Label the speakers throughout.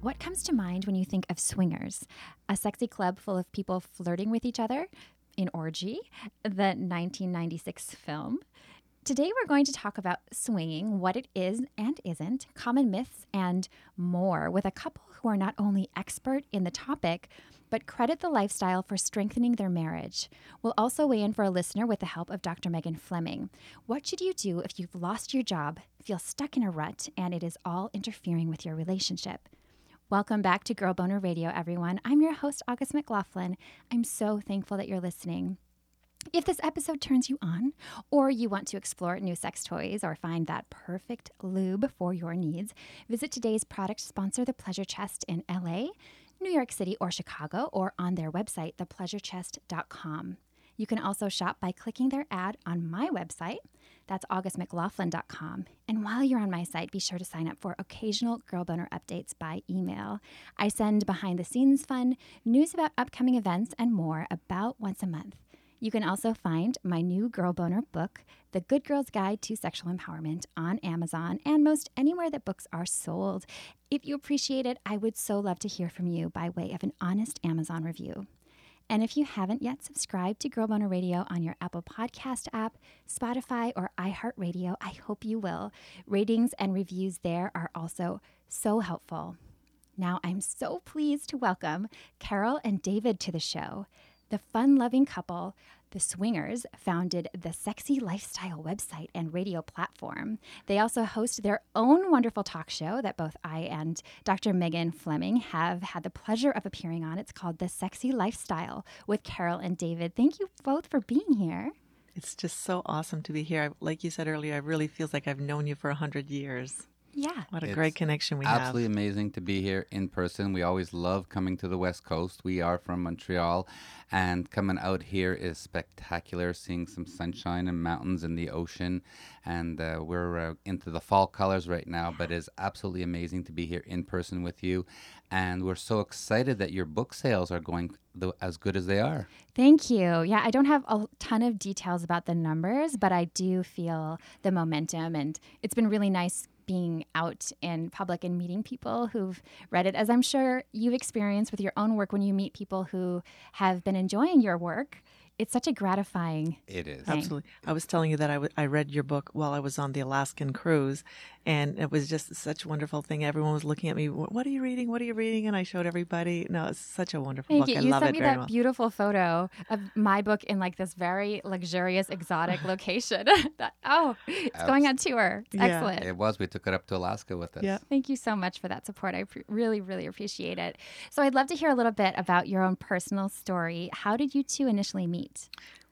Speaker 1: What comes to mind when you think of swingers? A sexy club full of people flirting with each other? In Orgy, the 1996 film. Today, we're going to talk about swinging, what it is and isn't, common myths, and more with a couple who are not only expert in the topic, but credit the lifestyle for strengthening their marriage. We'll also weigh in for a listener with the help of Dr. Megan Fleming. What should you do if you've lost your job, feel stuck in a rut, and it is all interfering with your relationship? Welcome back to Girl Boner Radio, everyone. I'm your host, August McLaughlin. I'm so thankful that you're listening. If this episode turns you on, or you want to explore new sex toys or find that perfect lube for your needs, visit today's product sponsor, The Pleasure Chest in LA, New York City, or Chicago, or on their website, thepleasurechest.com. You can also shop by clicking their ad on my website. That's augustmclaughlin.com. And while you're on my site, be sure to sign up for occasional Girl Boner updates by email. I send behind the scenes fun, news about upcoming events, and more about once a month. You can also find my new Girl Boner book, The Good Girl's Guide to Sexual Empowerment, on Amazon and most anywhere that books are sold. If you appreciate it, I would so love to hear from you by way of an honest Amazon review. And if you haven't yet subscribed to Girl Boner Radio on your Apple Podcast app, Spotify, or iHeartRadio, I hope you will. Ratings and reviews there are also so helpful. Now, I'm so pleased to welcome Carol and David to the show. The fun loving couple the Swingers founded the Sexy Lifestyle website and radio platform. They also host their own wonderful talk show that both I and Dr. Megan Fleming have had the pleasure of appearing on. It's called The Sexy Lifestyle with Carol and David. Thank you both for being here.
Speaker 2: It's just so awesome to be here. Like you said earlier, it really feels like I've known you for a hundred years.
Speaker 1: Yeah.
Speaker 2: What a
Speaker 3: It's
Speaker 2: great connection we
Speaker 3: Absolutely
Speaker 2: have.
Speaker 3: Absolutely amazing to be here in person. We always love coming to the West Coast. We are from Montreal, and coming out here is spectacular. Seeing some sunshine and mountains and the ocean, and uh, we're uh, into the fall colors right now. But it's absolutely amazing to be here in person with you, and we're so excited that your book sales are going the, as good as they are.
Speaker 1: Thank you. Yeah, I don't have a ton of details about the numbers, but I do feel the momentum, and it's been really nice being out in public and meeting people who've read it, as I'm sure you've experienced with your own work when you meet people who have been enjoying your work. It's such a gratifying.
Speaker 3: It is.
Speaker 1: Thank-
Speaker 2: Absolutely. I was telling you that I, w- I read your book while I was on the Alaskan cruise, and it was just such a wonderful thing. Everyone was looking at me, What are you reading? What are you reading? And I showed everybody. No, it's such a wonderful
Speaker 1: Thank
Speaker 2: book.
Speaker 1: you.
Speaker 2: I
Speaker 1: you
Speaker 2: love
Speaker 1: sent
Speaker 2: it
Speaker 1: me
Speaker 2: very
Speaker 1: that
Speaker 2: well.
Speaker 1: beautiful photo of my book in like this very luxurious, exotic location. That- oh, it's going on tour. It's
Speaker 2: Yeah.
Speaker 1: excellent.
Speaker 3: It was. We took it up to Alaska with us.
Speaker 2: Yeah.
Speaker 1: Thank you so much for that support. I pre- really, really appreciate it. So, I'd love to hear a little bit about your own personal story. How did you two initially meet?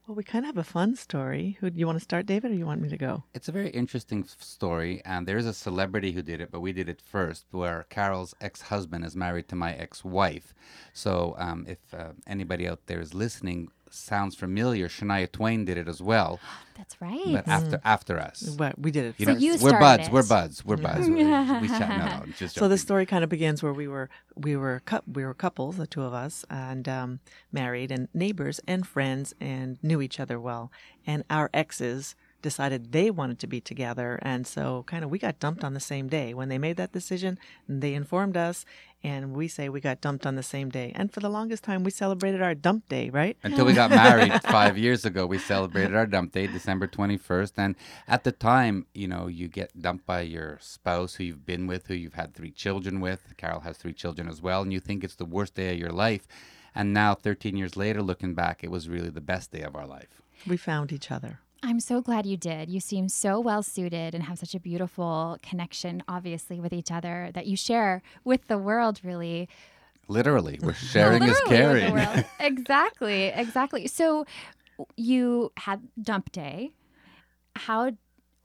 Speaker 2: Well, we kind of have a fun story. Who do you want to start, David, or you want me to go?
Speaker 3: It's a very interesting story, and there's a celebrity who did it, but we did it first, where Carol's ex-husband is married to my ex-wife. So, um, if uh, anybody out there is listening, sounds familiar, Shania Twain did it as well,
Speaker 1: That's right.
Speaker 3: but after after us.
Speaker 2: What we did it.
Speaker 3: You
Speaker 1: So
Speaker 3: know,
Speaker 1: you
Speaker 3: we're
Speaker 1: started
Speaker 3: buds.
Speaker 1: it.
Speaker 3: We're buds. We're buds. we we chat. No, no, just
Speaker 2: So the story kind of begins where we were we were cou- we were couples, the two of us, and um, married and neighbors and friends, and knew each other well. And our exes decided they wanted to be together, and so kind of we got dumped on the same day when they made that decision. They informed us, and we say we got dumped on the same day. And for the longest time, we celebrated our dump day, right?
Speaker 3: Until we got married five years ago, we celebrated our dump day, December 21st. And at the time, you know, you get dumped by your spouse who you've been with, who you've had three children with. Carol has three children as well. And you think it's the worst day of your life. And now, 13 years later, looking back, it was really the best day of our life.
Speaker 2: We found each other.
Speaker 1: I'm so glad you did. You seem so well suited and have such a beautiful connection, obviously, with each other that you share with the world, really.
Speaker 3: Literally, we're sharing is
Speaker 1: Literally
Speaker 3: caring.
Speaker 1: exactly, exactly. So you had dump day. How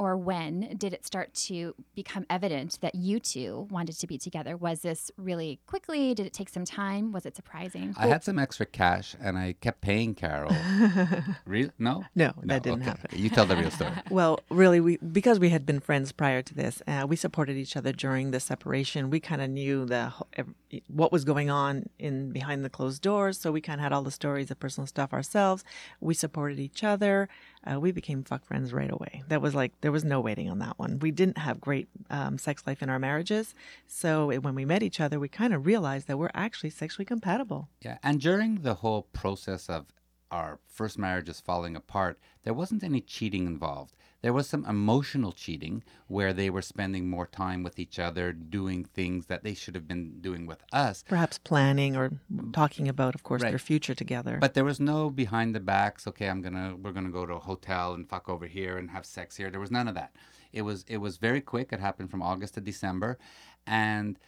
Speaker 1: or when did it start to become evident that you two wanted to be together? Was this really quickly? Did it take some time? Was it surprising?
Speaker 3: I had some extra cash and I kept paying Carol. Really? No?
Speaker 2: No, that didn't
Speaker 3: okay.
Speaker 2: happen.
Speaker 3: You tell the real story.
Speaker 2: Well, really, we because we had been friends prior to this, uh, we supported each other during the separation. We kind of knew the what was going on in behind the closed doors, so we kind of had all the stories, the personal stuff ourselves. We supported each other. Uh, we became fuck friends right away. That was like there was no waiting on that one. We didn't have great um, sex life in our marriages, so when we met each other, we kind of realized that we're actually sexually compatible.
Speaker 3: Yeah, and during the whole process of our first marriages falling apart, there wasn't any cheating involved. There was some emotional cheating where they were spending more time with each other, doing things that they should have been doing with us.
Speaker 2: Perhaps planning or talking about, of course,
Speaker 3: Right.
Speaker 2: their future together.
Speaker 3: But there was no behind the backs. Okay, I'm gonna we're gonna go to a hotel and fuck over here and have sex here. There was none of that. It was it was very quick. It happened from August to December, and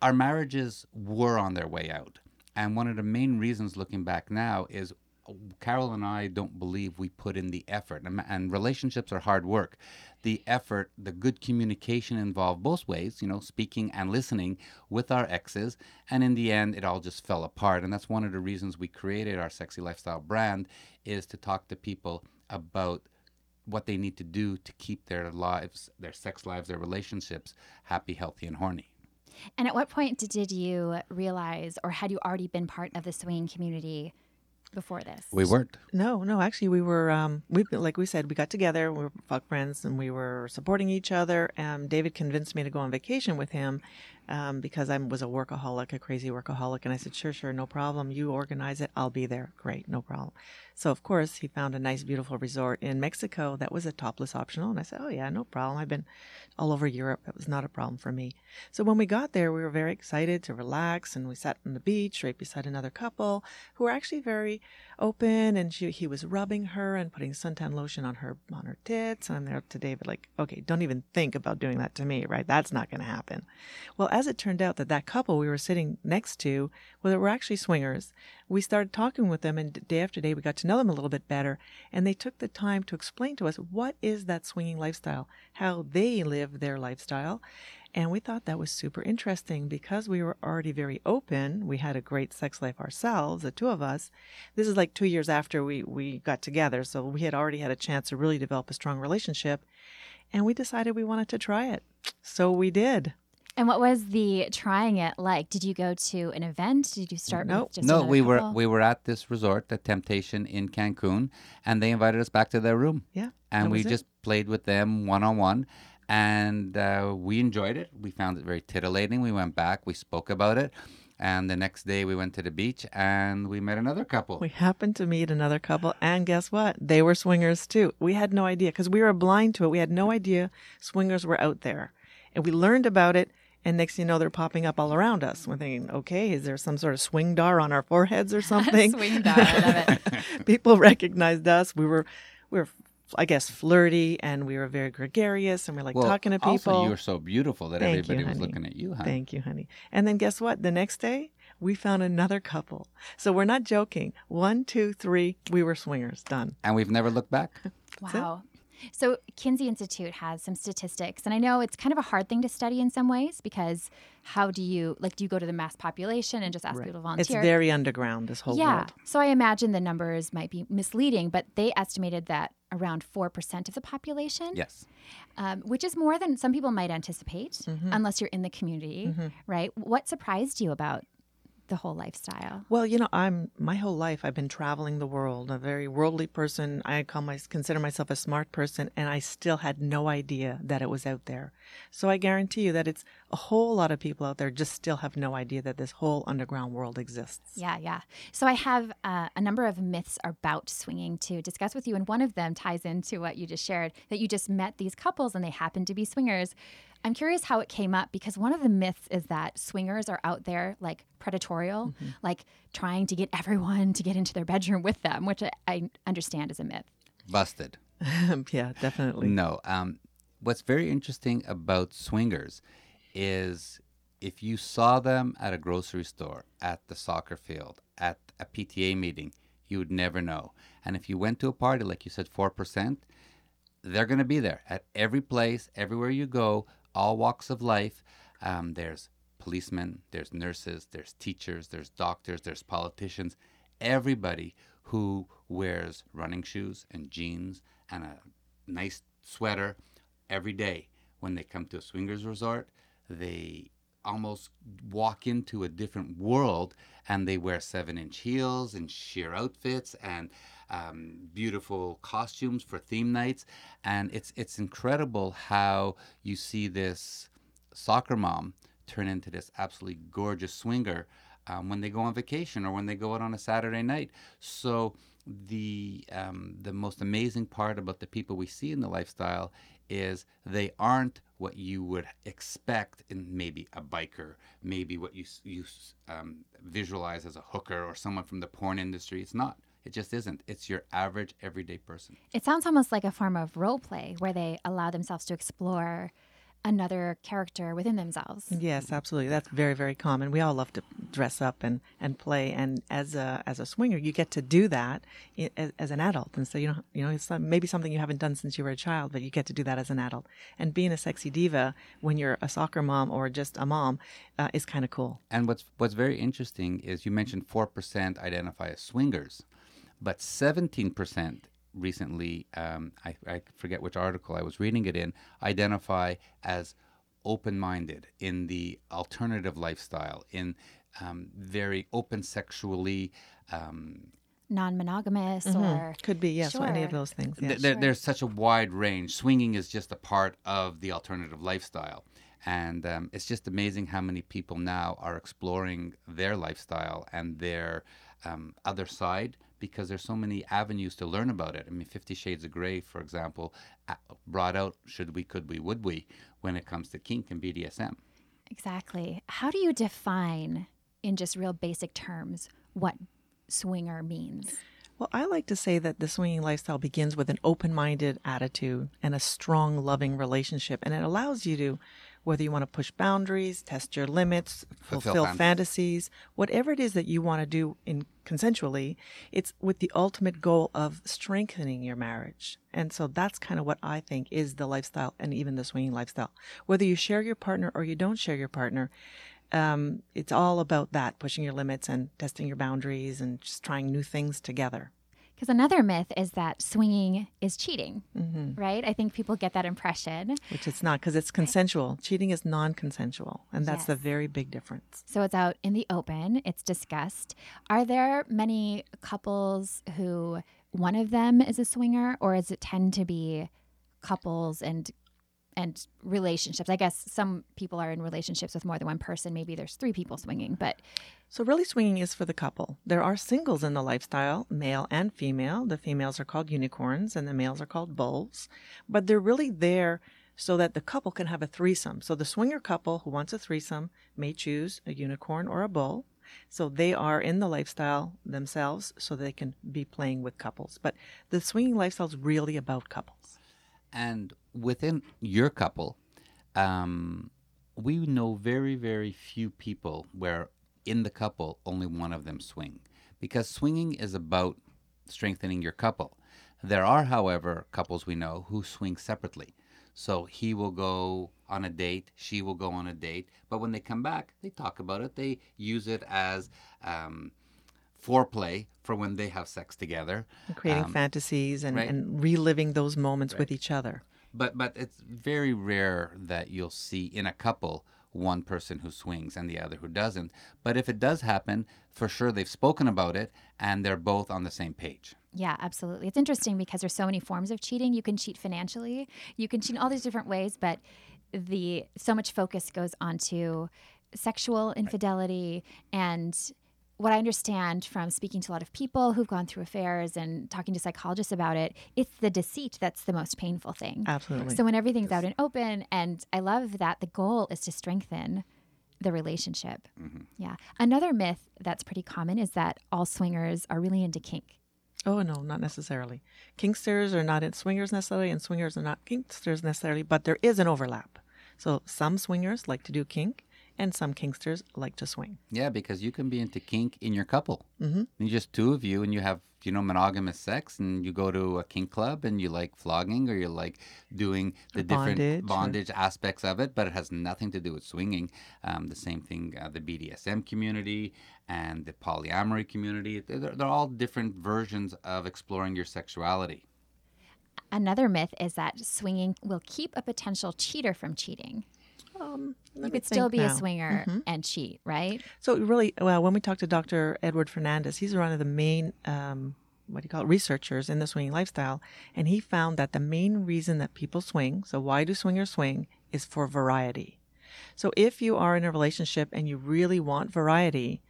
Speaker 3: our marriages were on their way out. And one of the main reasons, looking back now, is Carol and I don't believe we put in the effort. And, and relationships are hard work. The effort, the good communication involved both ways, you know, speaking and listening with our exes. And in the end, it all just fell apart. And that's one of the reasons we created our sexy lifestyle brand is to talk to people about what they need to do to keep their lives, their sex lives, their relationships happy, healthy, and horny.
Speaker 1: And at what point did, did you realize, or had you already been part of the swinging community before this?
Speaker 3: We weren't.
Speaker 2: No, no. Actually, we were. Um, we like we said, we got together. We were fuck friends, and we were supporting each other. And David convinced me to go on vacation with him um, because I was a workaholic, a crazy workaholic. And I said, sure, sure, no problem. You organize it. I'll be there. Great, no problem. So of course, he found a nice, beautiful resort in Mexico that was a topless optional. And I said, oh yeah, no problem. I've been all over Europe. That was not a problem for me. So when we got there, we were very excited to relax, and we sat on the beach right beside another couple who were actually very open. And she, he was rubbing her and putting suntan lotion on her on her tits. And I'm there to David, like, okay, don't even think about doing that to me, right? That's not going to happen. Well, as it turned out, that that couple we were sitting next to, well, were actually swingers. We started talking with them, and day after day, we got to know them a little bit better. And they took the time to explain to us what is that swinging lifestyle, how they live their lifestyle. And we thought that was super interesting because we were already very open. We had a great sex life ourselves, the two of us. This is like two years after we, we got together. So we had already had a chance to really develop a strong relationship. And we decided we wanted to try it. So we did.
Speaker 1: And what was the trying it like? Did you go to an event? Did you start
Speaker 2: Nope.
Speaker 1: with just
Speaker 3: no,
Speaker 1: another
Speaker 3: we were we were at this resort, the Temptation in Cancun, and they invited us back to their room,
Speaker 2: Yeah.
Speaker 3: and we
Speaker 2: was it.
Speaker 3: just played with them one on one, and uh, we enjoyed it. We found it very titillating. We went back, we spoke about it, and the next day we went to the beach and we met another couple.
Speaker 2: We happened to meet another couple, and guess what? They were swingers too. We had no idea because we were blind to it. We had no idea swingers were out there. And we learned about it, and next you know, they're popping up all around us. We're thinking, okay, is there some sort of swing dar on our foreheads or something?
Speaker 1: Swing dar, I love it.
Speaker 2: People recognized us. We were, we were, I guess, flirty, and we were very gregarious, and we're like
Speaker 3: well,
Speaker 2: talking to people.
Speaker 3: Also, you're so beautiful that
Speaker 2: Thank you,
Speaker 3: everybody was looking at you, huh?
Speaker 2: Thank you, honey. And then guess what? The next day, we found another couple. So we're not joking. One, two, three, we were swingers. Done.
Speaker 3: and we've never looked back.
Speaker 1: Wow. So, Kinsey Institute has some statistics, and I know it's kind of a hard thing to study in some ways because how do you like? Do you go to the mass population and just ask
Speaker 2: Right.
Speaker 1: people to volunteer?
Speaker 2: It's very underground, this whole
Speaker 1: yeah.
Speaker 2: world.
Speaker 1: So I imagine the numbers might be misleading, but they estimated that around four percent of the population,
Speaker 3: yes.
Speaker 1: um, which is more than some people might anticipate,
Speaker 2: Mm-hmm.
Speaker 1: unless you're in the community, right? What surprised you about the whole lifestyle?
Speaker 2: Well, you know, I'm my whole life I've been traveling the world, a very worldly person. I call my consider myself a smart person, and I still had no idea that it was out there. So I guarantee you that it's a whole lot of people out there just still have no idea that this whole underground world exists.
Speaker 1: Yeah, yeah. So I have uh, a number of myths about swinging to discuss with you, and one of them ties into what you just shared that you just met these couples and they happen to be swingers. I'm curious how it came up because one of the myths is that swingers are out there like predatorial, like trying to get everyone to get into their bedroom with them, which I, I understand is a myth.
Speaker 3: Busted.
Speaker 2: yeah, definitely.
Speaker 3: No. Um, what's very interesting about swingers is if you saw them at a grocery store, at the soccer field, at a PTA meeting, you would never know. And if you went to a party, like you said, 4%, they're going to be there at every place, everywhere you go, all walks of life. Um, there's policemen, there's nurses, there's teachers, there's doctors, there's politicians, everybody who wears running shoes and jeans and a nice sweater every day when they come to a swingers resort. They almost walk into a different world and they wear seven inch heels and sheer outfits and um, beautiful costumes for theme nights and it's it's incredible how you see this soccer mom turn into this absolutely gorgeous swinger um, when they go on vacation or when they go out on a Saturday night so the um, the most amazing part about the people we see in the lifestyle is they aren't what you would expect in maybe a biker, maybe what you you um, visualize as a hooker or someone from the porn industry. It's not. It just isn't. It's your average everyday person.
Speaker 1: It sounds almost like a form of role play where they allow themselves to explore another character within themselves.
Speaker 2: Yes, absolutely. That's very, very common. We all love to dress up and, and play. And as a as a swinger, you get to do that as, as an adult. And so you know, you know, it's maybe something you haven't done since you were a child, but you get to do that as an adult. And being a sexy diva when you're a soccer mom or just a mom uh, is kind of cool.
Speaker 3: And what's what's very interesting is you mentioned four percent identify as swingers, but seventeen percent recently, um, I, I, forget which article I was reading it in, identify as open minded in the alternative lifestyle, in um, very open sexually. Um,
Speaker 1: non-monogamous mm-hmm. or
Speaker 2: could be yes sure. any of those things
Speaker 3: yes. th- sure. there's such a wide range swinging is just a part of the alternative lifestyle and um, it's just amazing how many people now are exploring their lifestyle and their um, other side because there's so many avenues to learn about it. I mean, Fifty Shades of Grey, for example, brought out should we, could we, would we when it comes to kink and BDSM.
Speaker 1: Exactly. How do you define, in just real basic terms, what swinger means?
Speaker 2: Well, I like to say that the swinging lifestyle begins with an open minded attitude and a strong, loving relationship. And it allows you to whether you want to push boundaries, test your limits, fulfill, fulfill fantasies, whatever it is that you want to do in consensually, it's with the ultimate goal of strengthening your marriage. And so that's kind of what I think is the lifestyle and even the swinging lifestyle. Whether you share your partner or you don't share your partner, um, it's all about that pushing your limits and testing your boundaries and just trying new things together.
Speaker 1: Because another myth is that swinging is cheating, mm-hmm. right? I think people get that impression.
Speaker 2: Which it's not because it's consensual. Cheating is non consensual. And that's yes. the very big difference.
Speaker 1: So it's out in the open, it's discussed. Are there many couples who one of them is a swinger, or does it tend to be couples and and relationships. I guess some people are in relationships with more than one person. Maybe there's three people swinging, but
Speaker 2: so really swinging is for the couple. There are singles in the lifestyle, male and female. The females are called unicorns and the males are called bulls, but they're really there so that the couple can have a threesome. So the swinger couple who wants a threesome may choose a unicorn or a bull. So they are in the lifestyle themselves so they can be playing with couples. But the swinging lifestyle is really about couples.
Speaker 3: And within your couple, um, we know very, very few people where in the couple only one of them swing because swinging is about strengthening your couple. There are, however, couples we know who swing separately. So he will go on a date, she will go on a date, but when they come back, they talk about it. They use it as um, foreplay for when they have sex together,
Speaker 2: creating um, fantasies and, right? and, reliving those moments right. with each other.
Speaker 3: But but it's very rare that you'll see in a couple one person who swings and the other who doesn't. But if it does happen, for sure they've spoken about it and they're both on the same page.
Speaker 1: Yeah, absolutely. It's interesting because there's so many forms of cheating. You can cheat financially, you can cheat in all these different ways, but the so much focus goes onto sexual infidelity and what I understand from speaking to a lot of people who've gone through affairs and talking to psychologists about it, it's the deceit that's the most painful thing.
Speaker 2: Absolutely.
Speaker 1: So when everything's yes. out and open, and I love that the goal is to strengthen the relationship. Mm-hmm. Yeah. Another myth that's pretty common is that all swingers are really into kink.
Speaker 2: Oh no, not necessarily. Kinksters are not in swingers necessarily, and swingers are not kinksters necessarily, but there is an overlap. So some swingers like to do kink, and some kinksters like to swing.
Speaker 3: Yeah, because you can be into kink in your couple. Mm-hmm. And just two of you, and you have you know monogamous sex, and you go to a kink club, and you like flogging, or you like doing the different
Speaker 2: Bondage or-
Speaker 3: aspects of it, but it has nothing to do with swinging. Um, the same thing, uh, the BDSM community and the polyamory community. They're, they're all different versions of exploring your sexuality.
Speaker 1: Another myth is that swinging will keep a potential cheater from cheating.
Speaker 2: Um,
Speaker 1: You could still be
Speaker 2: now. Mm-hmm.
Speaker 1: a swinger and cheat, right?
Speaker 2: So really, well, when we talked to Dr. Edward Fernandes, he's one of the main, um, what do you call it, researchers in the swinging lifestyle, and he found that the main reason that people swing, so why do swingers swing, is for variety. So if you are in a relationship and you really want variety,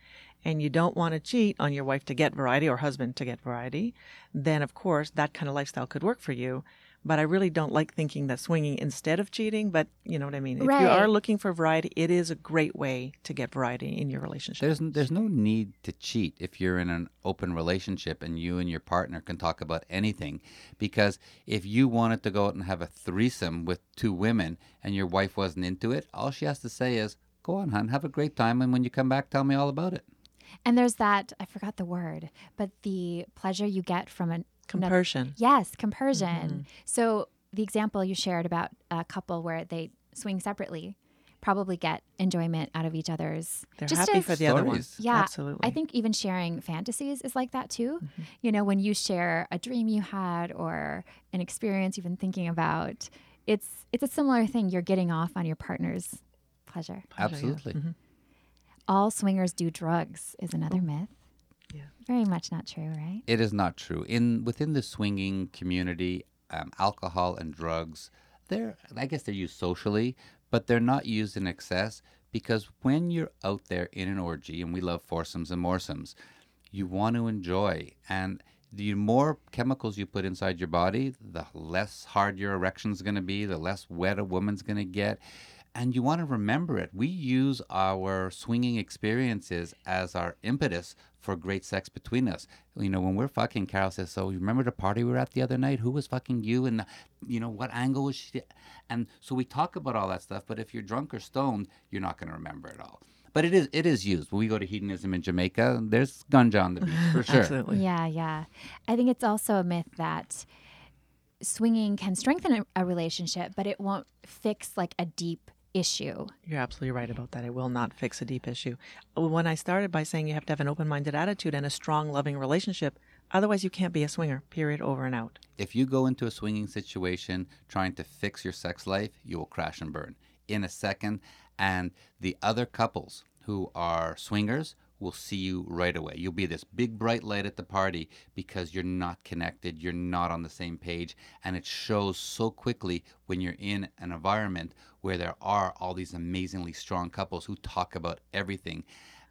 Speaker 2: and you don't want to cheat on your wife to get variety or husband to get variety, then of course that kind of lifestyle could work for you. But I really don't like thinking that swinging instead of cheating. But you know what I mean. If you are looking for variety, it is a great way to get variety in your relationship.
Speaker 3: There's there's no need to cheat if you're in an open relationship and you and your partner can talk about anything, because if you wanted to go out and have a threesome with two women and your wife wasn't into it, all she has to say is, "Go on, hon, have a great time, and when you come back, tell me all about it."
Speaker 1: And there's that, I forgot the word, but the pleasure you get from an another-
Speaker 2: Compersion.
Speaker 1: Yes, compersion.
Speaker 2: Mm-hmm.
Speaker 1: So the example you shared about a couple where they swing separately probably get enjoyment out of each other's.
Speaker 2: They're
Speaker 1: just
Speaker 2: happy
Speaker 1: as-
Speaker 2: for the other one.
Speaker 3: Stories.
Speaker 1: Yeah,
Speaker 2: absolutely.
Speaker 1: I think even sharing fantasies is like that too.
Speaker 2: Mm-hmm.
Speaker 1: You know, when you share a dream you had or an experience you've been thinking about, it's it's a similar thing. You're getting off on your partner's pleasure.
Speaker 2: Pleasure, yeah.
Speaker 3: Absolutely.
Speaker 1: All swingers do drugs is another
Speaker 2: Oh.
Speaker 1: myth. Very much not true, right?
Speaker 3: It is not true. In within the swinging community, um, alcohol and drugs, they're I guess they're used socially, but they're not used in excess because when you're out there in an orgy, and we love foursomes and moresomes, you want to enjoy and the more chemicals you put inside your body, the less hard your erection's going to be, the less wet a woman's going to get. And you want to remember it. We use our swinging experiences as our impetus for great sex between us. You know, when we're fucking, Carol says, "So you remember the party we were at the other night? Who was fucking you? And you know what angle was she?" And so we talk about all that stuff. But if you're drunk or stoned, you're not going to remember it all. But it is it is used. When we go to hedonism in Jamaica, there's ganja on the beach for sure.
Speaker 2: Absolutely.
Speaker 1: Yeah, yeah. I think it's also a myth that swinging can strengthen a, a relationship, but it won't fix like a deep issue.
Speaker 2: You're absolutely right about that. It will not fix a deep issue. Uh, when I started by saying you have to have an open minded attitude and a strong, loving relationship, otherwise, you can't be a swinger, period, over and out.
Speaker 3: If you go into a swinging situation trying to fix your sex life, you will crash and burn in a second. And the other couples who are swingers will see you right away. You'll be this big bright light at the party because you're not connected, you're not on the same page, and it shows so quickly when you're in an environment where there are all these amazingly strong couples who talk about everything.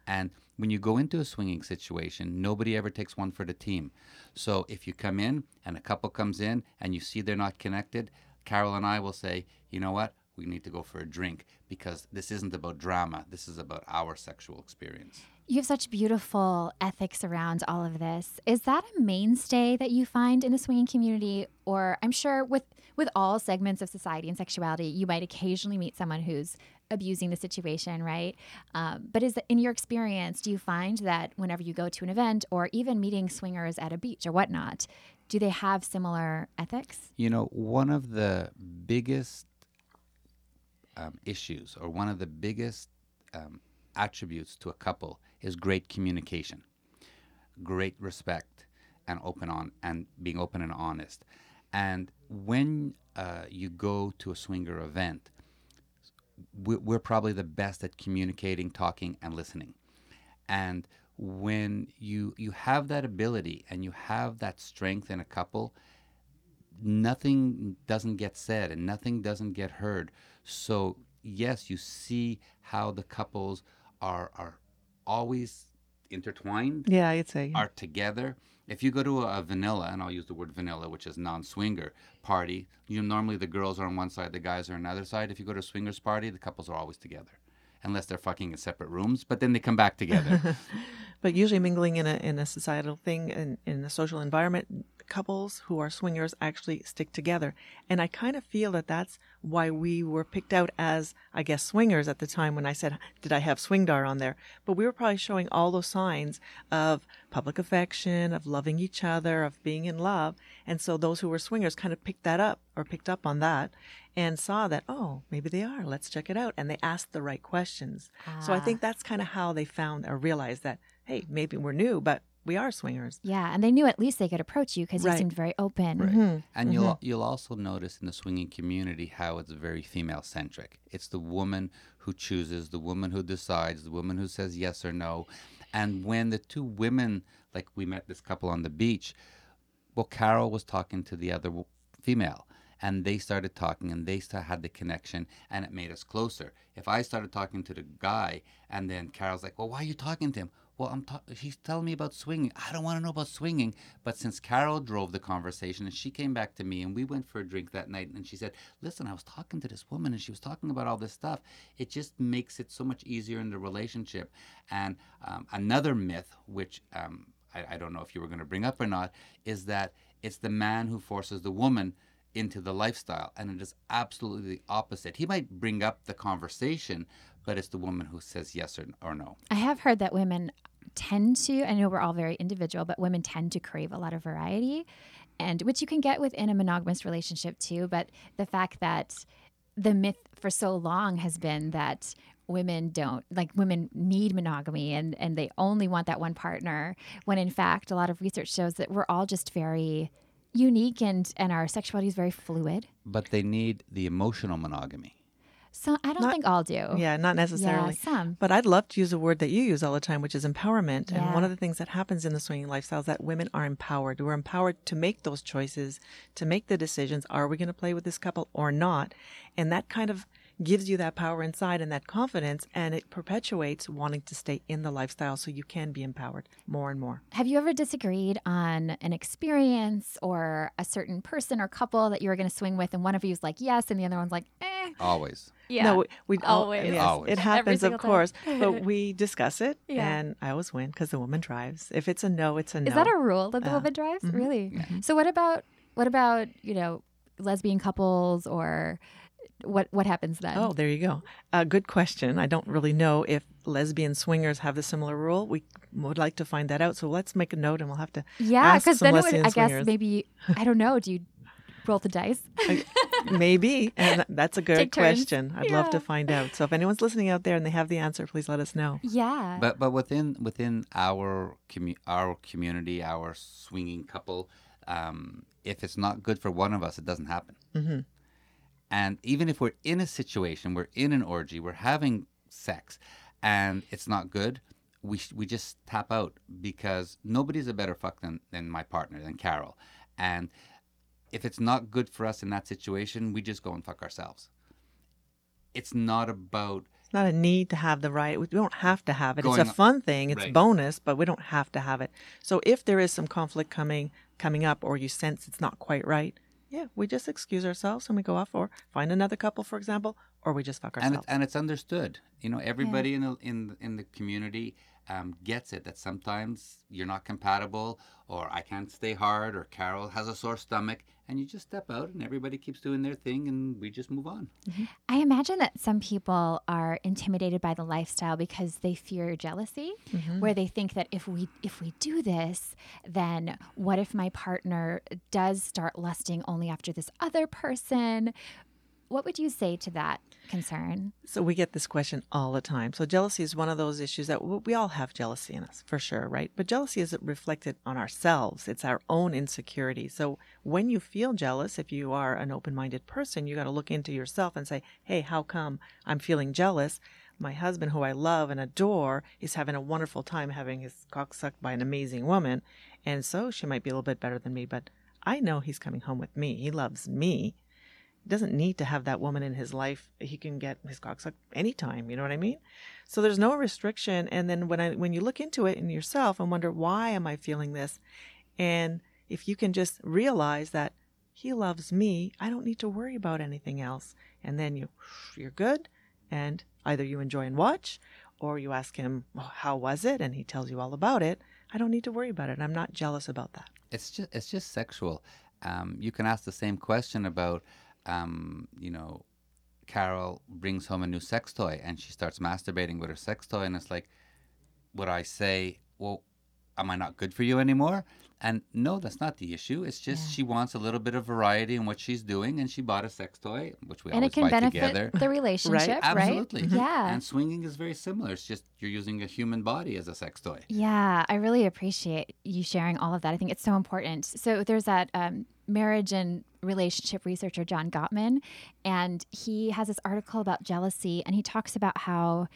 Speaker 3: And when you go into a swinging situation, nobody ever takes one for the team. So if you come in and a couple comes in and you see they're not connected, Carol and I will say, you know what? We need to go for a drink because this isn't about drama. This is about our sexual experience.
Speaker 1: You have such beautiful ethics around all of this. Is that a mainstay that you find in the swinging community? Or I'm sure with, with all segments of society and sexuality, you might occasionally meet someone who's abusing the situation, right? Um, but is in your experience, do you find that whenever you go to an event or even meeting swingers at a beach or whatnot, do they have similar ethics?
Speaker 3: You know, one of the biggest um, issues or one of the biggest um, attributes to a couple is great communication, great respect, and open on and being open and honest. And when uh, you go to a swinger event, we- we're probably the best at communicating, talking, and listening. And when you you have that ability and you have that strength in a couple, nothing doesn't get said and nothing doesn't get heard. So yes, you see how the couples are are always intertwined,
Speaker 2: Yeah, I'd say.
Speaker 3: are together. If you go to a, a vanilla, and I'll use the word vanilla, which is non-swinger party, you know, normally the girls are on one side, the guys are on another side. If you go to a swingers party, the couples are always together, unless they're fucking in separate rooms. But then they come back together.
Speaker 2: But usually mingling in a in a societal thing in, in a social environment, couples who are swingers actually stick together. And I kind of feel that that's why we were picked out as, I guess, swingers at the time when I said, did I have swingdar on there? But we were probably showing all those signs of public affection, of loving each other, of being in love. And so those who were swingers kind of picked that up or picked up on that and saw that, oh, maybe they are. Let's check it out. And they asked the right questions. So I ah. think that's kind of how they found or realized that, hey, maybe we're new, but we are swingers.
Speaker 1: Yeah, and they knew at least they could approach you because you seemed very open.
Speaker 3: Right. Mm-hmm. And you'll mm-hmm. you'll also notice in the swinging community how it's very female centric. It's the woman who chooses, the woman who decides, the woman who says yes or no. And when the two women, like we met this couple on the beach, well, Carol was talking to the other w- female, and they started talking, and they sta had the connection, and it made us closer. If I started talking to the guy, and then Carol's like, "Well, why are you talking to him?" Well, I'm ta- he's telling me about swinging. I don't want to know about swinging. But since Carol drove the conversation and she came back to me and we went for a drink that night and she said, Listen, I was talking to this woman and she was talking about all this stuff. It just makes it so much easier in the relationship. And um, another myth, which um, I, I don't know if you were going to bring up or not, is that it's the man who forces the woman into the lifestyle. And it is absolutely the opposite. He might bring up the conversation, but it's the woman who says yes or, or no.
Speaker 1: I have heard that women tend to, I know we're all very individual, but women tend to crave a lot of variety, and which you can get within a monogamous relationship too. But the fact that the myth for so long has been that women don't like women need monogamy and and they only want that one partner when in fact a lot of research shows that we're all just very unique and and our sexuality is very fluid
Speaker 3: But they need the emotional monogamy.
Speaker 1: So i don't
Speaker 2: Not-
Speaker 1: think all do
Speaker 2: Yeah, not necessarily.
Speaker 1: yeah some
Speaker 2: But I'd love to use a word that you use all the time, which is empowerment. And one of the things that happens in the swinging lifestyle is that women are empowered. We're empowered to make those choices, to make the decisions. Are we going to play with this couple or not? And that kind of gives you that power inside and that confidence, and it perpetuates wanting to stay in the lifestyle so you can be empowered more and more.
Speaker 1: Have you ever disagreed on an experience or a certain person or couple that you were going to swing with, and one of you is like yes, and the other one's like eh?
Speaker 3: Always.
Speaker 1: Yeah.
Speaker 2: No, we, we all-
Speaker 1: Always.
Speaker 2: yes,
Speaker 3: Always.
Speaker 2: It happens, of course, but we discuss it,
Speaker 1: Yeah.
Speaker 2: and I always win because the woman drives. If it's a no, it's a no.
Speaker 1: Is that a rule that the
Speaker 2: Uh,
Speaker 1: woman drives? Really? So what about what about you know lesbian couples or what what happens then?
Speaker 2: Oh, there you go. Uh, good question. I don't really know if lesbian swingers have a similar rule. We would like to find that out. So let's make a note, and we'll have to.
Speaker 1: yeah, because
Speaker 2: some
Speaker 1: then it would,
Speaker 2: lesbian
Speaker 1: I guess
Speaker 2: swingers.
Speaker 1: maybe I don't know. Do you roll the dice?
Speaker 2: Maybe, and that's a good
Speaker 1: Take turns.
Speaker 2: question. I'd love to find out. So if anyone's listening out there and they have the answer, please let us know.
Speaker 1: yeah.
Speaker 3: But but within within our commu- our community, our swinging couple, um, if it's not good for one of us, it doesn't happen. Mm-hmm. And even if we're in a situation, we're in an orgy, we're having sex, and it's not good, we sh- we just tap out because nobody's a better fuck than than my partner than Carol, and if it's not good for us in that situation, we just go and fuck ourselves. It's not about
Speaker 2: It's not a need to have the right. We don't have to have it. It's a fun thing. It's
Speaker 3: Right.
Speaker 2: bonus, but we don't have to have it. So if there is some conflict coming coming up, or you sense it's not quite right, yeah, we just excuse ourselves and we go off, or find another couple, for example, or we just fuck
Speaker 3: and
Speaker 2: ourselves.
Speaker 3: it's, and it's understood. You know, everybody in the in in the community um, gets it that sometimes you're not compatible, or I can't stay hard, or Carol has a sore stomach, and you just step out, and everybody keeps doing their thing, and we just move on.
Speaker 1: I imagine that some people are intimidated by the lifestyle because they fear jealousy, where they think that if we if we do this, then what if my partner does start lusting only after this other person? What would you say to that concern?
Speaker 2: So we get this question all the time. So jealousy is one of those issues that we all have jealousy in us, for sure, right? But jealousy is reflected on ourselves. It's our own insecurity. So when you feel jealous, if you are an open-minded person, you got to look into yourself and say, "Hey, how come I'm feeling jealous?" My husband, who I love and adore, is having a wonderful time having his cock sucked by an amazing woman, and so she might be a little bit better than me, but I know he's coming home with me. He loves me doesn't need to have that woman in his life. He can get his cock sucked anytime. You know what I mean? So there's no restriction. And then when I when you look into it in yourself and wonder why am I feeling this, and if you can just realize that he loves me, I don't need to worry about anything else. And then you you're good, and either you enjoy and watch, or you ask him, well, how was it? And he tells you all about it. I don't need to worry about it. I'm not jealous about that.
Speaker 3: It's just it's just sexual. Um, you can ask the same question about, um, you know, Carol brings home a new sex toy and she starts masturbating with her sex toy, and it's like, would I say, well, am I not good for you anymore? And no, that's not the issue. It's just
Speaker 1: Yeah.
Speaker 3: she wants a little bit of variety in what she's doing, and she bought a sex toy, which we
Speaker 1: and it can
Speaker 3: buy
Speaker 1: benefit
Speaker 3: together.
Speaker 1: the relationship, right?
Speaker 3: Absolutely.
Speaker 1: Yeah.
Speaker 3: And swinging is very similar. It's just you're using a human body as a sex toy.
Speaker 1: Yeah, I really appreciate you sharing all of that. I think it's so important. So there's that um, marriage and relationship researcher, John Gottman, and he has this article about jealousy, and he talks about how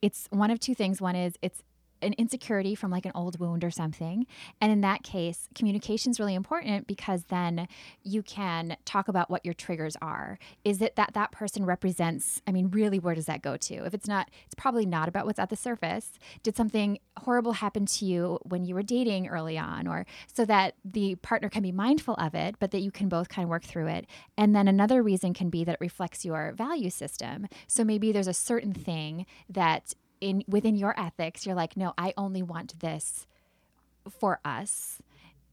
Speaker 1: it's one of two things. One is it's an insecurity from like an old wound or something. And in that case, communication is really important because then you can talk about what your triggers are. Is it that that person represents, I mean, really, where does that go to? If it's not, it's probably not about what's at the surface. Did something horrible happen to you when you were dating early on? Or so that the partner can be mindful of it, but that you can both kind of work through it. And then another reason can be that it reflects your value system. So maybe there's a certain thing that in within your ethics you're like no i only want this for us.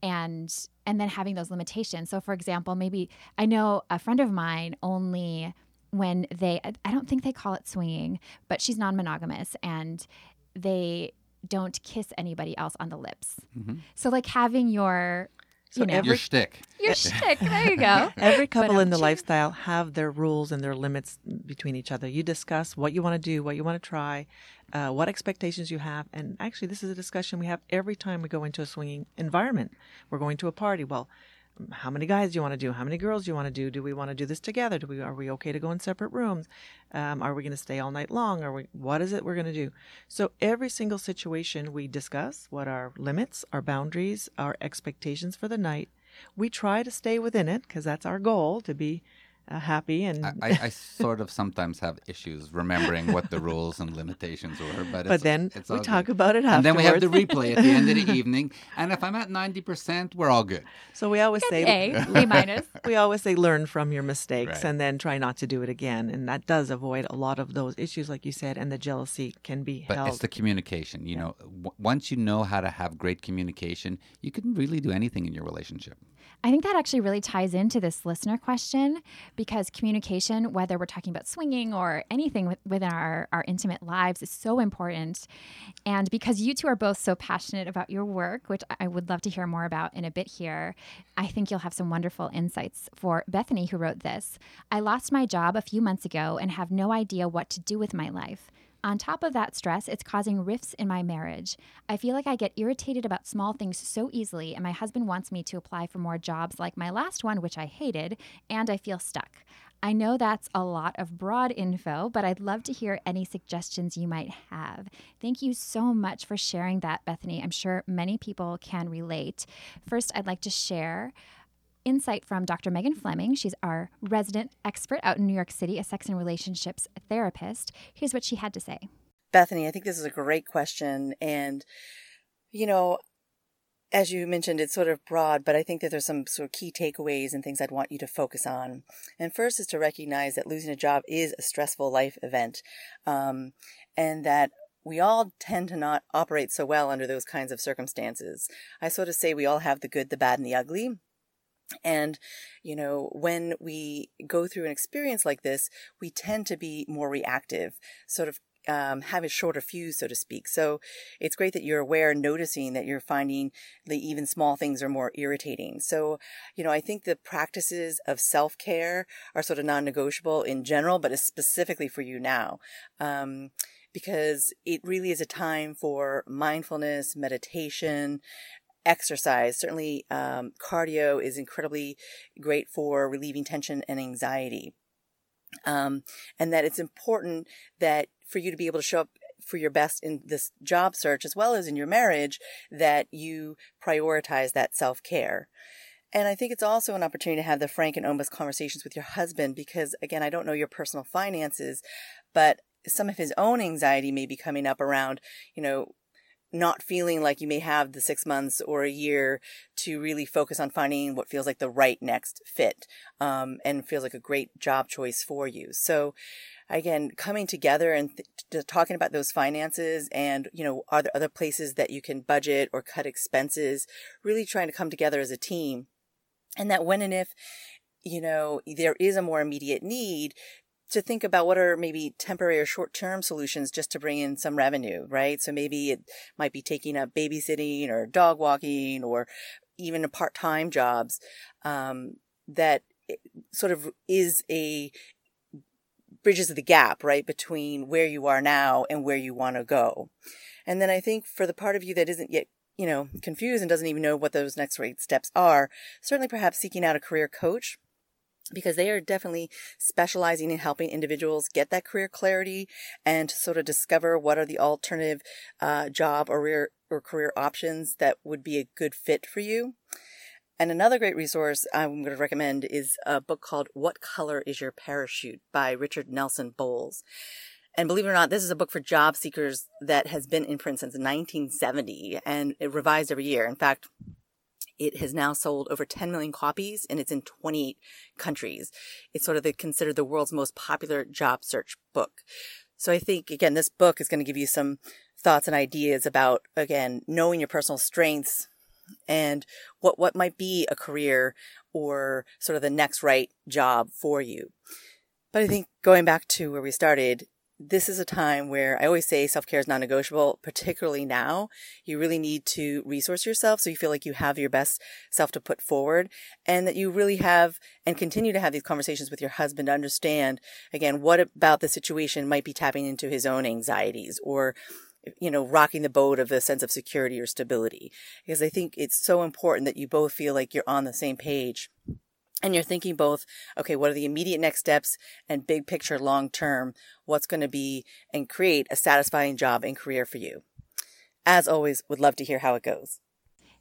Speaker 1: And and then having those limitations. So for example maybe i know a friend of mine only when they I- don't think they call it swinging but she's non-monogamous and they don't kiss anybody else on the lips.
Speaker 3: Mhm.
Speaker 1: so like having your
Speaker 2: So
Speaker 1: you know
Speaker 2: every-
Speaker 3: Your shtick.
Speaker 1: your shtick there you go
Speaker 2: Every couple in the lifestyle have their rules and their limits between each other. You discuss what you want to do, what you want to try, uh, what expectations you have. And actually, this is a discussion we have every time we go into a swinging environment. We're going to a party. Well, how many guys do you want to do? How many girls do you want to do? Do we want to do this together? Do we are we okay to go in separate rooms? Um, are we going to stay all night long? Are we what is it we're going to do? So every single situation we discuss what our limits, our boundaries, our expectations for the night. We try to stay within it because that's our goal to be uh, happy and
Speaker 3: I, I, I sort of sometimes have issues remembering what the rules and limitations were, but
Speaker 2: but
Speaker 3: it's,
Speaker 2: then
Speaker 3: it's
Speaker 2: we talk
Speaker 3: good.
Speaker 2: about it afterwards.
Speaker 3: And then we have the replay at the end of the evening, and if I'm at ninety percent, we're all good.
Speaker 2: so we always say
Speaker 1: a a minus
Speaker 2: we always say learn from your mistakes
Speaker 3: Right.
Speaker 2: and then try not to do it again and that does avoid a lot of those issues like you said and the jealousy can be
Speaker 3: But
Speaker 2: held
Speaker 3: it's the communication. You know, w- once you know how to have great communication, you can really do anything in your relationship.
Speaker 1: I think that actually really ties into this listener question because communication, whether we're talking about swinging or anything with, within our, our intimate lives, is so important. And because you two are both so passionate about your work, which I would love to hear more about in a bit here, I think you'll have some wonderful insights. For Bethany, who wrote this, I lost my job a few months ago and have no idea what to do with my life. On top of that stress, it's causing rifts in my marriage. I feel like I get irritated about small things so easily, and my husband wants me to apply for more jobs like my last one, which I hated, and I feel stuck. I know that's a lot of broad info, but I'd love to hear any suggestions you might have. Thank you so much for sharing that, Bethany. I'm sure many people can relate. First, I'd like to share insight from Dr. Megan Fleming. She's our resident expert out in New York City, a sex and relationships therapist. Here's what she had to say.
Speaker 4: Bethany, I think this is a great question. And, you know, as you mentioned, it's sort of broad, but I think that there's some sort of key takeaways and things I'd want you to focus on. And first is to recognize that losing a job is a stressful life event, um, and that we all tend to not operate so well under those kinds of circumstances. I sort of say we all have the good, the bad, and the ugly. And, you know, when we go through an experience like this, we tend to be more reactive, sort of um, have a shorter fuse, so to speak. So it's great that you're aware noticing that you're finding the even small things are more irritating. So, you know, I think the practices of self care are sort of non negotiable in general, but it's specifically for you now. Um, because it really is a time for mindfulness, meditation, exercise. Certainly, um, cardio is incredibly great for relieving tension and anxiety. Um, and that it's important that for you to be able to show up for your best in this job search as well as in your marriage, that you prioritize that self care. And I think it's also an opportunity to have the frank and honest conversations with your husband because, again, I don't know your personal finances, but some of his own anxiety may be coming up around, you know, not feeling like you may have the six months or a year to really focus on finding what feels like the right next fit um, and feels like a great job choice for you. So again, coming together and th- talking about those finances and, you know, are there other places that you can budget or cut expenses, really trying to come together as a team. And that when and if, you know, there is a more immediate need, to think about what are maybe temporary or short term solutions just to bring in some revenue, right? So maybe it might be taking up babysitting or dog walking or even part time jobs um, that sort of is a bridges of the gap, right, between where you are now and where you want to go. And then I think for the part of you that isn't yet you know, confused and doesn't even know what those next right steps are, certainly perhaps seeking out a career coach because they are definitely specializing in helping individuals get that career clarity and sort of discover what are the alternative uh, job or career, or career options that would be a good fit for you. And another great resource I'm going to recommend is a book called What Color is Your Parachute by Richard Nelson Bolles. And believe it or not, this is a book for job seekers that has been in print since 1970 and it revised every year. In fact, it has now sold over 10 million copies and it's in 28 countries. It's sort of the, considered the world's most popular job search book. So I think, again, this book is going to give you some thoughts and ideas about, again, knowing your personal strengths and what, what might be a career or sort of the next right job for you. But I think going back to where we started, this is a time where I always say self care is non negotiable, particularly now. You really need to resource yourself so you feel like you have your best self to put forward and that you really have and continue to have these conversations with your husband to understand, again, what about the situation might be tapping into his own anxieties or you know, rocking the boat of a sense of security or stability. Because I think it's so important that you both feel like you're on the same page and you're thinking both, okay, what are the immediate next steps and big picture long term, what's going to be and create a satisfying job and career for you. As always, would love to hear how it goes.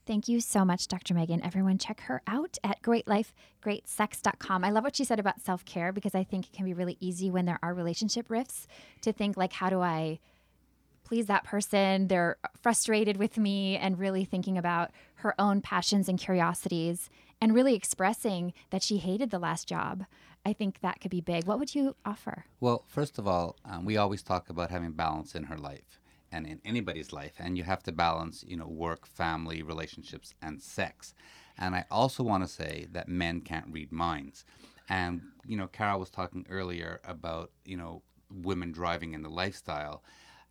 Speaker 1: Thank you so much, Dr. Megan. Everyone, check her out at greatlifegreatsex.com. I love what she said about self care because I think it can be really easy when there are relationship rifts to think, like, how do I please that person? They're frustrated with me, and really thinking about her own passions and curiosities and really expressing that she hated the last job. I think that could be big. What would you offer?
Speaker 3: Well, first of all, um, we always talk about having balance in her life and in anybody's life, and you have to balance, you know, work, family, relationships, and sex. And I also want to say that men can't read minds. And you know, Carol was talking earlier about you know women driving in the lifestyle.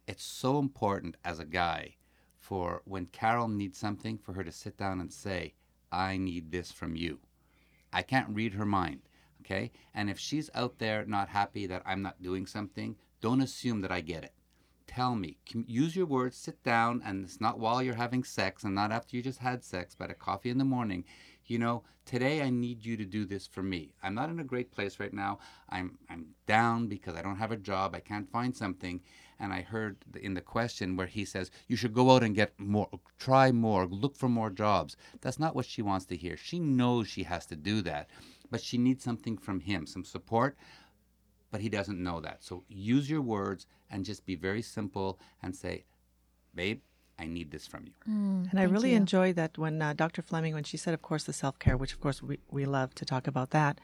Speaker 3: It's so important as a guy for when Carol needs something for her to sit down and say, I need this from you. I can't read her mind. Okay. And if she's out there not happy that I'm not doing something, don't assume that I get it. Tell me, use your words, sit down, and it's not while you're having sex and not after you just had sex, but at coffee in the morning. You know, today I need you to do this for me. I'm not in a great place right now. I'm I'm down because I don't have a job. I can't find something and I heard in the question where he says you should go out and get more, try more, look for more jobs. That's not what she wants to hear. She knows she has to do that, but she needs something from him, some support. But he doesn't know that. So use your words and just be very simple and say, babe, I need this from you.
Speaker 2: Mm, and I really you. enjoyed that when uh, Dr. Fleming, when she said, of course, the self care, which of course we, we love to talk about that.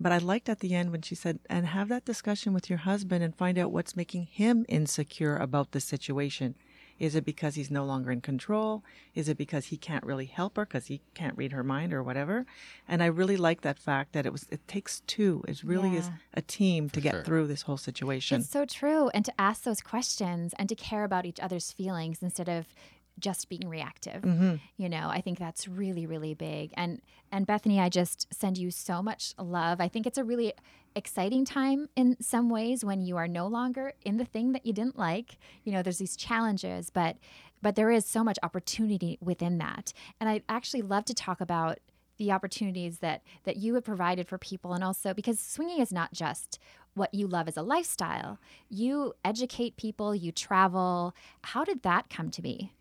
Speaker 2: But I liked at the end when she said, and have that discussion with your husband and find out what's making him insecure about the situation. Is it because he's no longer in control? Is it because he can't really help her because he can't read her mind or whatever? And I really like that fact that it was it takes two. It really yeah. is a team to get sure. through this whole situation.
Speaker 1: It's so true, and to ask those questions and to care about each other's feelings instead of just being reactive. Mm-hmm. You know, I think that's really really big. And and Bethany, I just send you so much love. I think it's a really exciting time in some ways when you are no longer in the thing that you didn't like. You know, there's these challenges, but but there is so much opportunity within that. And I'd actually love to talk about the opportunities that that you have provided for people and also because swinging is not just what you love as a lifestyle. You educate people, you travel. How did that come to be?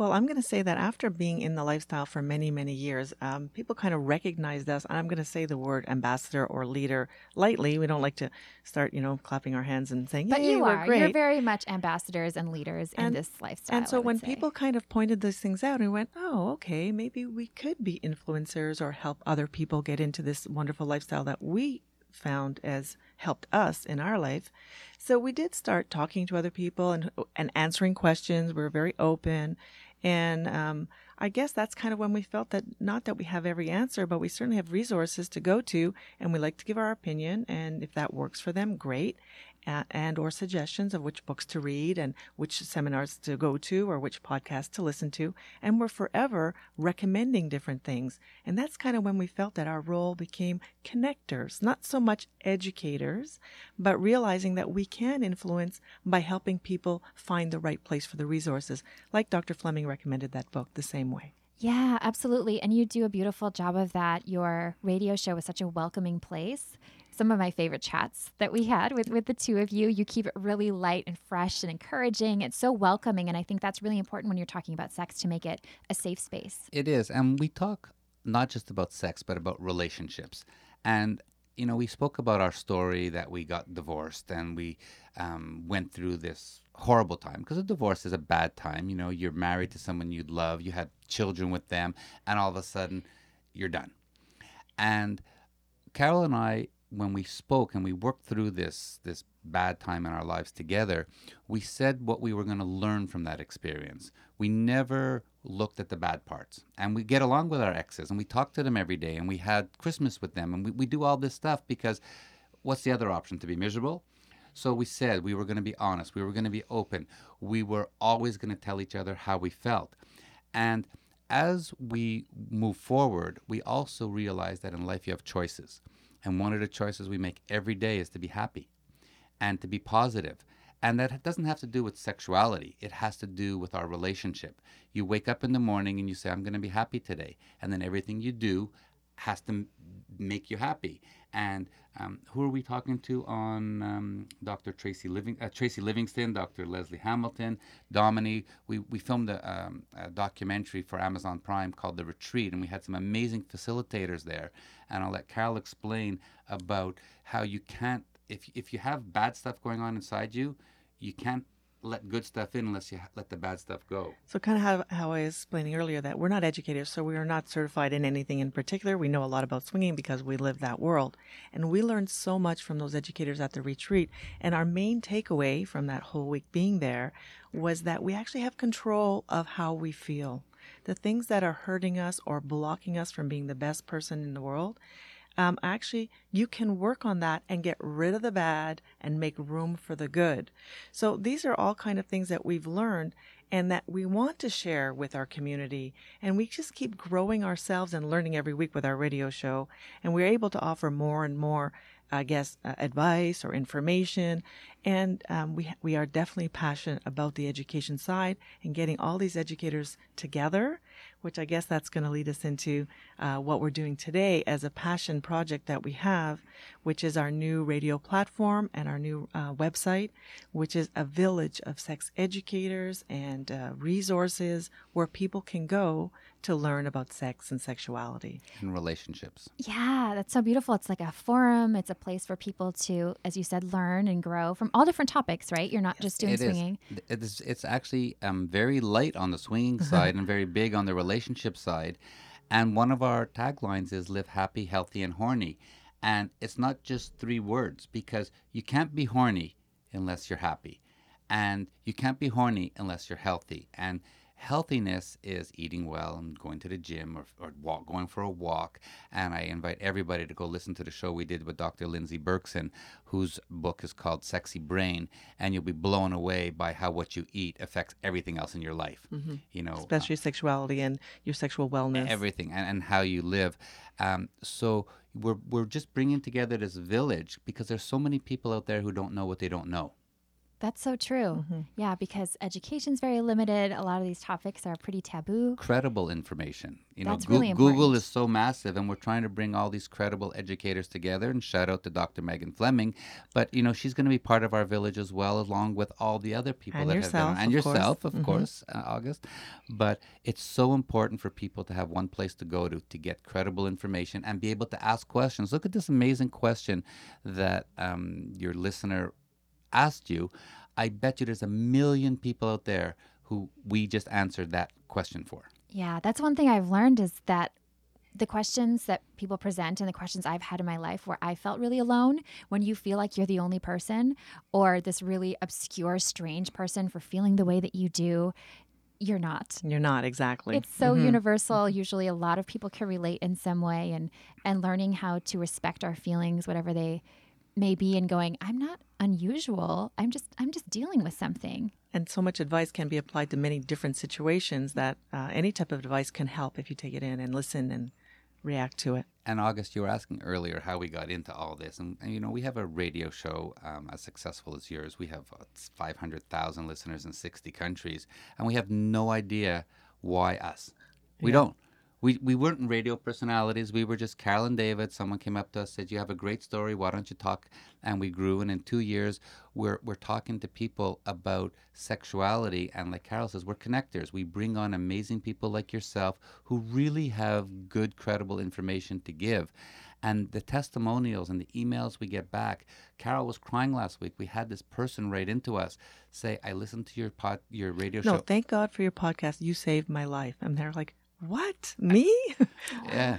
Speaker 2: Well, I'm going to say that after being in the lifestyle for many, many years, um, people kind of recognized us. And I'm going to say the word ambassador or leader lightly. We don't like to start, you know, clapping our hands and saying,
Speaker 1: but you
Speaker 2: are.
Speaker 1: You're very much ambassadors and leaders and, in this lifestyle.
Speaker 2: And so when
Speaker 1: say.
Speaker 2: people kind of pointed those things out, we went, oh, okay, maybe we could be influencers or help other people get into this wonderful lifestyle that we found as helped us in our life. So we did start talking to other people and and answering questions. We were very open, and um, I guess that's kind of when we felt that not that we have every answer, but we certainly have resources to go to, and we like to give our opinion. And if that works for them, great and or suggestions of which books to read and which seminars to go to or which podcasts to listen to. And we're forever recommending different things. And that's kind of when we felt that our role became connectors not so much educators but realizing that we can influence by helping people find the right place for the resources. Like dr fleming recommended that book the same way.
Speaker 1: Yeah, absolutely. And you do a beautiful job of that. Your radio show is such a welcoming place some of my favorite chats that we had with, with the two of you. You keep it really light and fresh and encouraging. It's so welcoming. And I think that's really important when you're talking about sex to make it a safe space.
Speaker 3: It is. And we talk not just about sex, but about relationships. And, you know, we spoke about our story that we got divorced and we um, went through this horrible time because a divorce is a bad time. You know, you're married to someone you love, you had children with them, and all of a sudden you're done. And Carol and I when we spoke and we worked through this this bad time in our lives together, we said what we were going to learn from that experience. We never looked at the bad parts. And we get along with our exes and we talk to them every day and we had Christmas with them and we, we do all this stuff because what's the other option? To be miserable? So we said we were going to be honest, we were going to be open, we were always going to tell each other how we felt. And as we move forward, we also realize that in life you have choices. And one of the choices we make every day is to be happy and to be positive. And that doesn't have to do with sexuality. It has to do with our relationship. You wake up in the morning and you say, I'm going to be happy today. And then everything you do has to make you happy. And um, who are we talking to on um, Dr. Tracy, Living, uh, Tracy Livingston, Dr. Leslie Hamilton, Domini? We, we filmed a, um, a, documentary for Amazon Prime called The Retreat, and we had some amazing facilitators there. And I'll let Carol explain about how you can't, if, if you have bad stuff going on inside you, you can't let good stuff in unless you let the bad stuff go.
Speaker 2: So, kind of how, how I was explaining earlier that we're not educators, so we are not certified in anything in particular. We know a lot about swinging because we live that world. And we learned so much from those educators at the retreat. And our main takeaway from that whole week being there was that we actually have control of how we feel. The things that are hurting us or blocking us from being the best person in the world, um, actually you can work on that and get rid of the bad and make room for the good. So these are all kind of things that we've learned and that we want to share with our community. And we just keep growing ourselves and learning every week with our radio show. And we're able to offer more and more I guess, uh, advice or information. And um, we, we are definitely passionate about the education side and getting all these educators together, which I guess that's going to lead us into uh, what we're doing today as a passion project that we have, which is our new radio platform and our new uh, website, which is a village of sex educators and uh, resources where people can go to learn about sex and sexuality
Speaker 3: and relationships.
Speaker 1: Yeah, that's so beautiful. It's like a forum, it's a place for people to, as you said, learn and grow from all different topics, right? You're not yes, just doing it swinging.
Speaker 3: Is. It is, it's actually um, very light on the swinging side and very big on the relationship side. And one of our taglines is live happy, healthy, and horny. And it's not just three words because you can't be horny unless you're happy. And you can't be horny unless you're healthy. And healthiness is eating well and going to the gym or, or walk, going for a walk. And I invite everybody to go listen to the show we did with Dr. Lindsay Berkson, whose book is called Sexy Brain. And you'll be blown away by how what you eat affects everything else in your life. Mm-hmm. You know,
Speaker 2: especially uh, sexuality and your sexual wellness,
Speaker 3: everything, and, and how you live. Um, so we're we're just bringing together this village because there's so many people out there who don't know what they don't know.
Speaker 1: That's so true. Mm-hmm. Yeah, because education's very limited. A lot of these topics are pretty taboo.
Speaker 3: Credible information. You
Speaker 1: That's
Speaker 3: know,
Speaker 1: really
Speaker 3: Go- Google is so massive, and we're trying to bring all these credible educators together. And shout out to Dr. Megan Fleming, but you know she's going to be part of our village as well, along with all the other people
Speaker 2: and
Speaker 3: that
Speaker 2: yourself,
Speaker 3: have been and yourself, of
Speaker 2: mm-hmm.
Speaker 3: course, uh, August. But it's so important for people to have one place to go to to get credible information and be able to ask questions. Look at this amazing question that um, your listener asked you, I bet you there's a million people out there who we just answered that question for.
Speaker 1: Yeah, that's one thing I've learned is that the questions that people present and the questions I've had in my life where I felt really alone when you feel like you're the only person or this really obscure, strange person for feeling the way that you do, you're not.
Speaker 2: You're not exactly.
Speaker 1: It's so
Speaker 2: Mhm.
Speaker 1: universal. Usually a lot of people can relate in some way and and learning how to respect our feelings whatever they may be and going, I'm not unusual. I'm just I'm just dealing with something.
Speaker 2: And so much advice can be applied to many different situations that uh, any type of advice can help if you take it in and listen and react to it.
Speaker 3: And August, you were asking earlier how we got into all this, and, and you know we have a radio show um, as successful as yours. We have uh, 500,000 listeners in 60 countries, and we have no idea why us. We don't. We, we weren't radio personalities. We were just Carol and David. Someone came up to us, said, "You have a great story. Why don't you talk?" And we grew. And in two years, we're we're talking to people about sexuality. And like Carol says, we're connectors. We bring on amazing people like yourself who really have good, credible information to give. And the testimonials and the emails we get back. Carol was crying last week. We had this person write into us, say, "I listened to your pod, your radio
Speaker 2: No,
Speaker 3: show."
Speaker 2: No, thank God for your podcast. You saved my life. And they're like, what? Me?
Speaker 3: Yeah.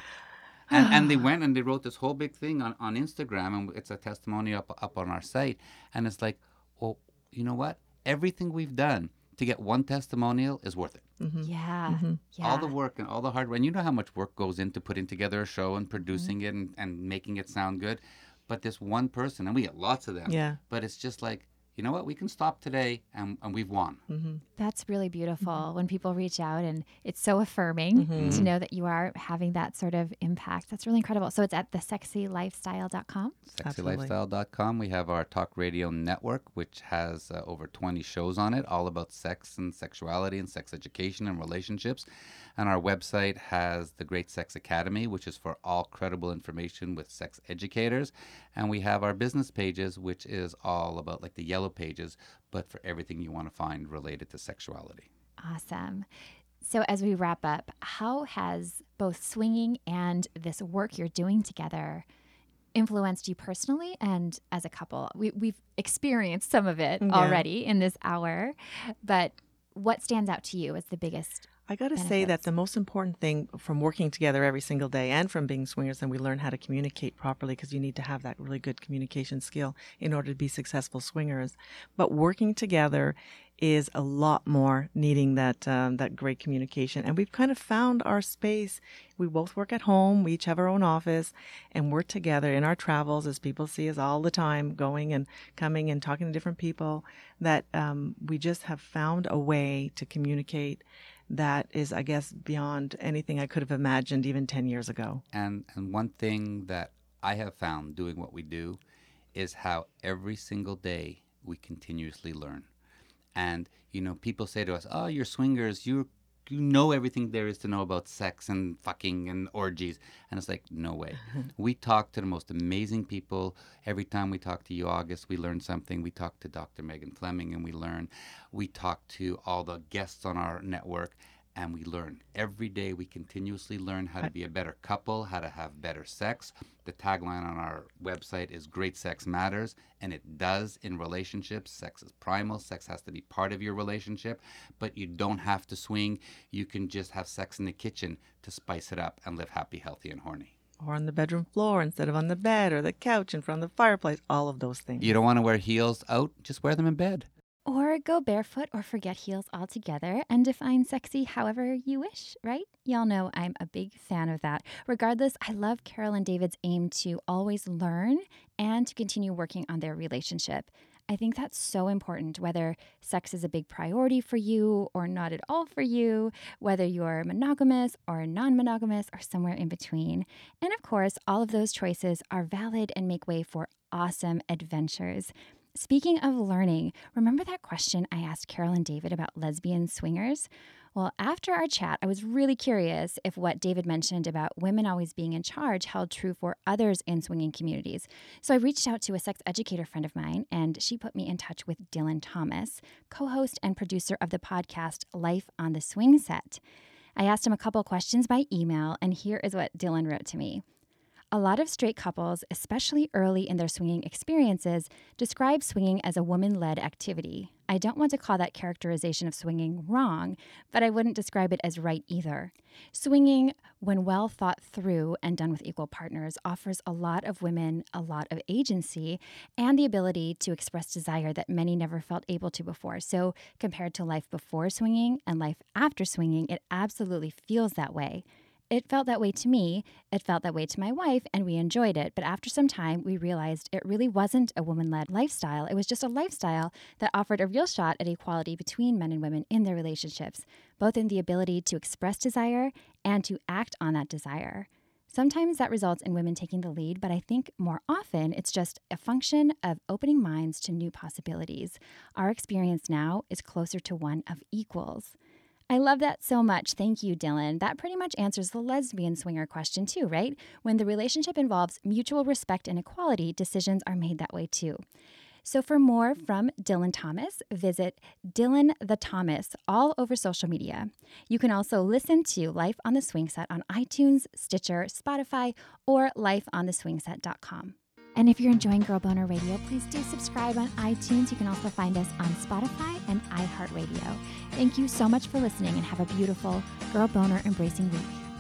Speaker 3: And, and they went and they wrote this whole big thing on, on Instagram, and it's a testimony up up on our site. And it's like, well, you know what? Everything we've done to get one testimonial is worth it.
Speaker 1: Yeah. Yeah.
Speaker 3: All the work and all the hard work. And you know how much work goes into putting together a show and producing
Speaker 1: Mm-hmm.
Speaker 3: it and, and making it sound good. But this one person, and we get lots of them.
Speaker 2: Yeah.
Speaker 3: But it's just like, you know what? We can stop today and, and we've won. Mm-hmm.
Speaker 1: That's really beautiful mm-hmm. when people reach out and it's so affirming mm-hmm. to know that you are having that sort of impact. That's really incredible. So it's at thesexylifestyle.com.
Speaker 2: Absolutely.
Speaker 3: sexylifestyle.com. We have our talk radio network, which has uh, over 20 shows on it, all about sex and sexuality and sex education and relationships. And our website has the Great Sex Academy, which is for all credible information with sex educators. And we have our business pages, which is all about like the yellow pages, but for everything you want to find related to sexuality.
Speaker 1: Awesome. So, as we wrap up, how has both swinging and this work you're doing together influenced you personally and as a couple? We, we've experienced some of it
Speaker 2: Yeah.
Speaker 1: already in this hour, but what stands out to you as the biggest?
Speaker 2: I got to say that the most important thing from working together every single day and from being swingers, and we learn how to communicate properly because you need to have that really good communication skill in order to be successful swingers. But working together is a lot more needing that um, that great communication, and we've kind of found our space. We both work at home. We each have our own office, and we're together in our travels as people see us all the time, going and coming and talking to different people. That um, we just have found a way to communicate that is, I guess, beyond anything I could have imagined even 10 years ago.
Speaker 3: And and one thing that I have found doing what we do is how every single day we continuously learn. And you know, people say to us, "Oh, you're swingers. You you know everything there is to know about sex and fucking and orgies." And it's like, no way. we talk to the most amazing people. Every time we talk to you, August, we learn something. We talk to Dr. Megan Fleming, and we learn. We talk to all the guests on our network, and we learn every day. We continuously learn how to be a better couple, how to have better sex. The tagline on our website is "Great Sex Matters," and it does in relationships. Sex is primal. Sex has to be part of your relationship, but you don't have to swing. You can just have sex in the kitchen to spice it up and live happy, healthy, and horny.
Speaker 2: Or on the bedroom floor instead of on the bed or the couch in front of the fireplace, all of those things.
Speaker 3: You don't want to wear heels out? Just wear them in bed.
Speaker 1: Or go barefoot or forget heels altogether and define sexy however you wish, right? Y'all know I'm a big fan of that. Regardless, I love Carol and David's aim to always learn and to continue working on their relationship. I think that's so important, whether sex is a big priority for you or not at all for you, whether you're monogamous or non monogamous or somewhere in between. And of course, all of those choices are valid and make way for awesome adventures. Speaking of learning, remember that question I asked Carol and David about lesbian swingers? Well, after our chat, I was really curious if what David mentioned about women always being in charge held true for others in swinging communities. So I reached out to a sex educator friend of mine, and she put me in touch with Dylan Thomas, co host and producer of the podcast Life on the Swing Set. I asked him a couple questions by email, and here is what Dylan wrote to me. A lot of straight couples, especially early in their swinging experiences, describe swinging as a woman led activity. I don't want to call that characterization of swinging wrong, but I wouldn't describe it as right either. Swinging, when well thought through and done with equal partners, offers a lot of women a lot of agency and the ability to express desire that many never felt able to before. So, compared to life before swinging and life after swinging, it absolutely feels that way. It felt that way to me, it felt that way to my wife, and we enjoyed it. But after some time, we realized it really wasn't a woman led lifestyle. It was just a lifestyle that offered a real shot at equality between men and women in their relationships, both in the ability to express desire and to act on that desire. Sometimes that results in women taking the lead, but I think more often it's just a function of opening minds to new possibilities. Our experience now is closer to one of equals. I love that so much. Thank you, Dylan. That pretty much answers the lesbian swinger question, too, right? When the relationship involves mutual respect and equality, decisions are made that way, too. So, for more from Dylan Thomas, visit Dylan the Thomas all over social media. You can also listen to Life on the Swing Set on iTunes, Stitcher, Spotify, or lifeontheswingset.com. And if you're enjoying Girl Boner Radio, please do subscribe on iTunes. You can also find us on Spotify and iHeartRadio. Thank you so much for listening and have a beautiful Girl Boner embracing week.